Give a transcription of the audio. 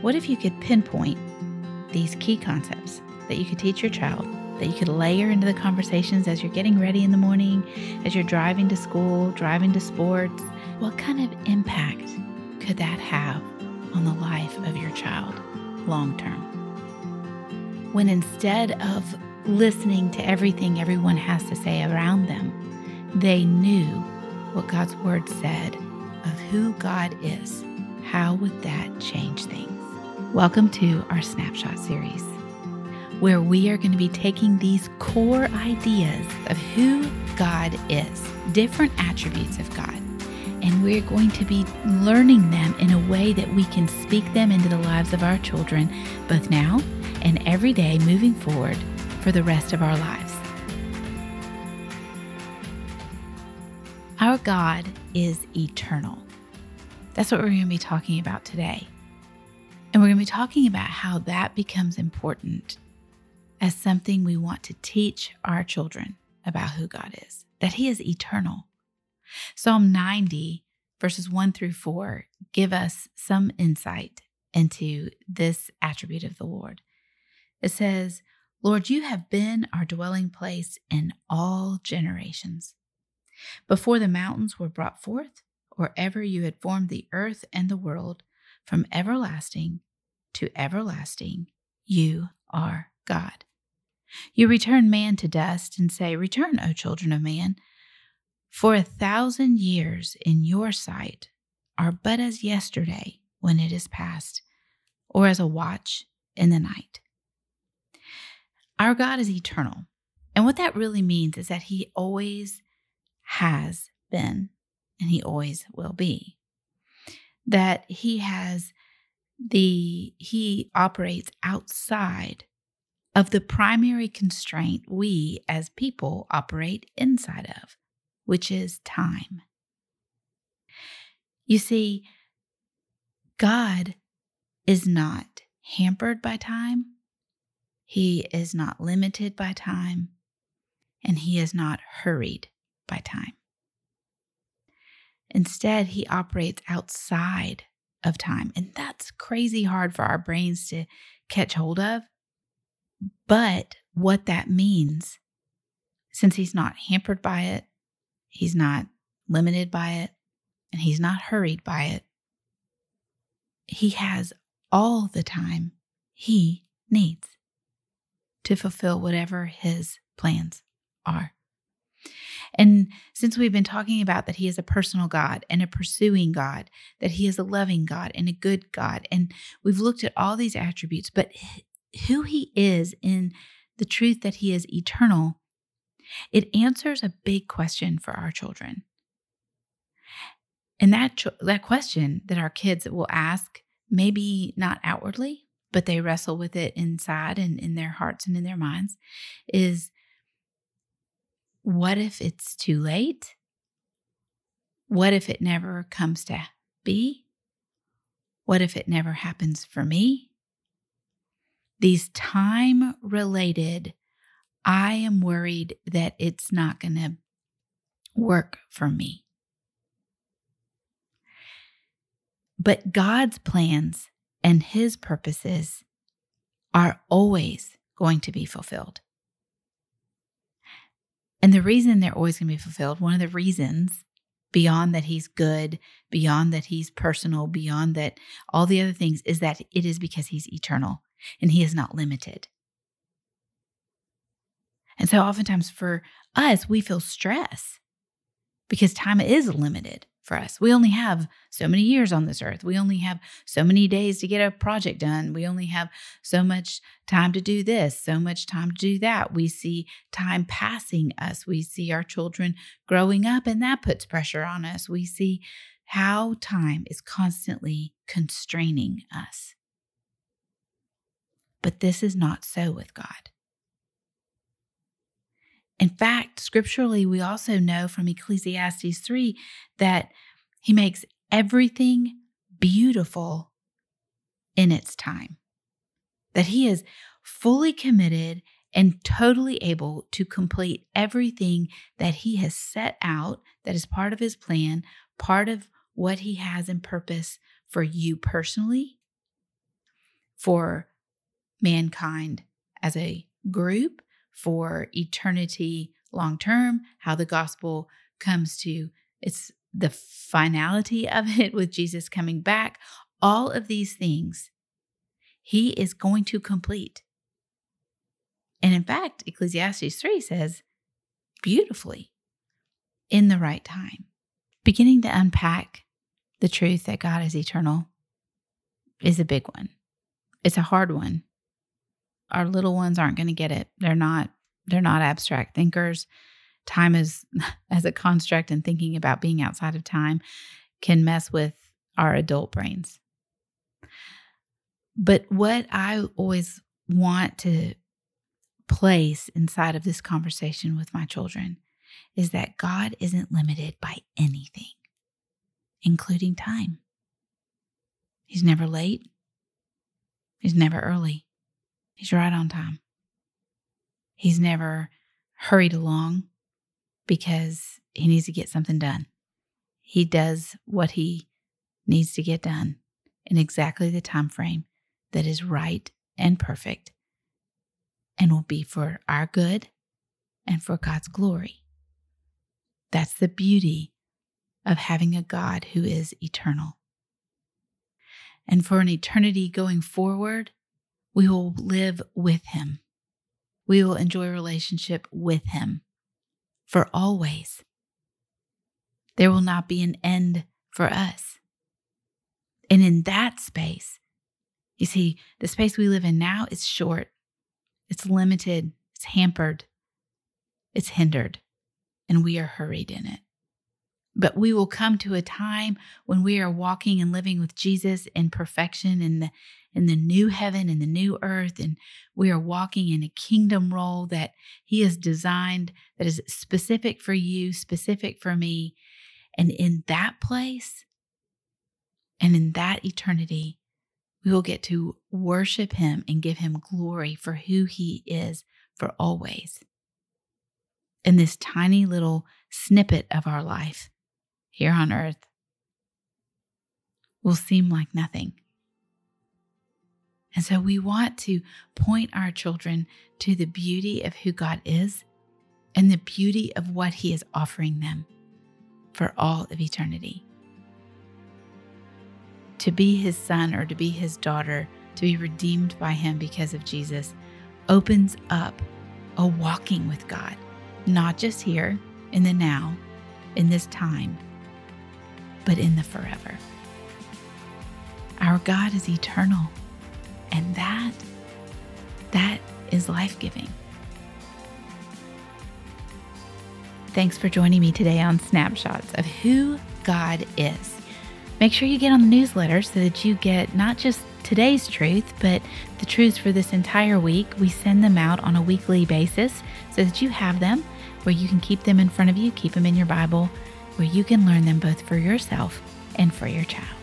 what if you could pinpoint these key concepts that you could teach your child, that you could layer into the conversations as you're getting ready in the morning, as you're driving to school, driving to sports? What kind of impact could that have on the life of your child long term? When instead of listening to everything everyone has to say around them, they knew what God's word said of who God is, how would that change things? Welcome to our Snapshot series, where we are going to be taking these core ideas of who God is, different attributes of God, and we're going to be learning them in a way that we can speak them into the lives of our children, both now and every day moving forward for the rest of our lives. Our God is eternal. That's what we're going to be talking about today. And we're going to be talking about how that becomes important as something we want to teach our children about who God is, that He is eternal. Psalm 90, verses 1 through 4, give us some insight into this attribute of the Lord. It says, Lord, you have been our dwelling place in all generations. Before the mountains were brought forth, or ever you had formed the earth and the world, from everlasting to everlasting, you are God. You return man to dust and say, Return, O children of man. For a thousand years in your sight are but as yesterday when it is past, or as a watch in the night. Our God is eternal. And what that really means is that He always has been and He always will be that he has the he operates outside of the primary constraint we as people operate inside of, which is time. You see, God is not hampered by time, He is not limited by time, and He is not hurried by time. Instead, he operates outside of time. And that's crazy hard for our brains to catch hold of. But what that means, since he's not hampered by it, he's not limited by it, and he's not hurried by it, he has all the time he needs to fulfill whatever his plans are. And since we've been talking about that He is a personal God and a pursuing God, that He is a loving God and a good God, and we've looked at all these attributes, but who He is in the truth that He is eternal, it answers a big question for our children. And that, that question that our kids will ask, maybe not outwardly, but they wrestle with it inside and in their hearts and in their minds, is what if it's too late? What if it never comes to be? What if it never happens for me? These time related, I am worried that it's not going to work for me. But God's plans and His purposes are always going to be fulfilled. And the reason they're always going to be fulfilled, one of the reasons beyond that he's good, beyond that he's personal, beyond that all the other things, is that it is because he's eternal and he is not limited. And so oftentimes for us, we feel stress because time is limited for us. We only have so many years on this earth. We only have so many days to get a project done. We only have so much time to do this, so much time to do that. We see time passing us. We see our children growing up, and that puts pressure on us. We see how time is constantly constraining us. But this is not so with God. In fact, scripturally, we also know from Ecclesiastes 3 that he makes everything beautiful in its time, that he is fully committed and totally able to complete everything that he has set out that is part of his plan, part of what he has in purpose for you personally, for mankind as a group, for eternity long term, how the gospel comes to its the finality of it with Jesus coming back, all of these things he is going to complete. And in fact, Ecclesiastes 3 says beautifully in the right time. Beginning to unpack the truth that God is eternal is a big one. It's a hard one. Our little ones aren't going to get it. They're not they're not abstract thinkers. Time is as a construct and thinking about being outside of time can mess with our adult brains. But what I always want to place inside of this conversation with my children is that God isn't limited by anything, including time. He's never late, He's never early, He's right on time. He's never hurried along because he needs to get something done. He does what he needs to get done in exactly the time frame that is right and perfect and will be for our good and for God's glory. That's the beauty of having a God who is eternal. And for an eternity going forward, we will live with Him. We will enjoy relationship with Him for always. There will not be an end for us. And in that space, you see, the space we live in now is short, it's limited, it's hampered, it's hindered, and we are hurried in it. But we will come to a time when we are walking and living with Jesus in perfection in the in the new heaven and the new earth and we are walking in a kingdom role that he has designed that is specific for you, specific for me. And in that place and in that eternity, we will get to worship him and give him glory for who he is for always. In this tiny little snippet of our life here on earth will seem like nothing. And so we want to point our children to the beauty of who God is and the beauty of what He is offering them for all of eternity to be his son or to be his daughter, to be redeemed by him because of Jesus, opens up a walking with God, not just here in the now, in this time, but in the forever. Our God is eternal, and that that is life-giving. Thanks for joining me today on Snapshots of who God is. Make sure you get on the newsletter so that you get not just today's truth, but the truths for this entire week. We send them out on a weekly basis so that you have them where you can keep them in front of you, keep them in your Bible, where you can learn them both for yourself and for your child.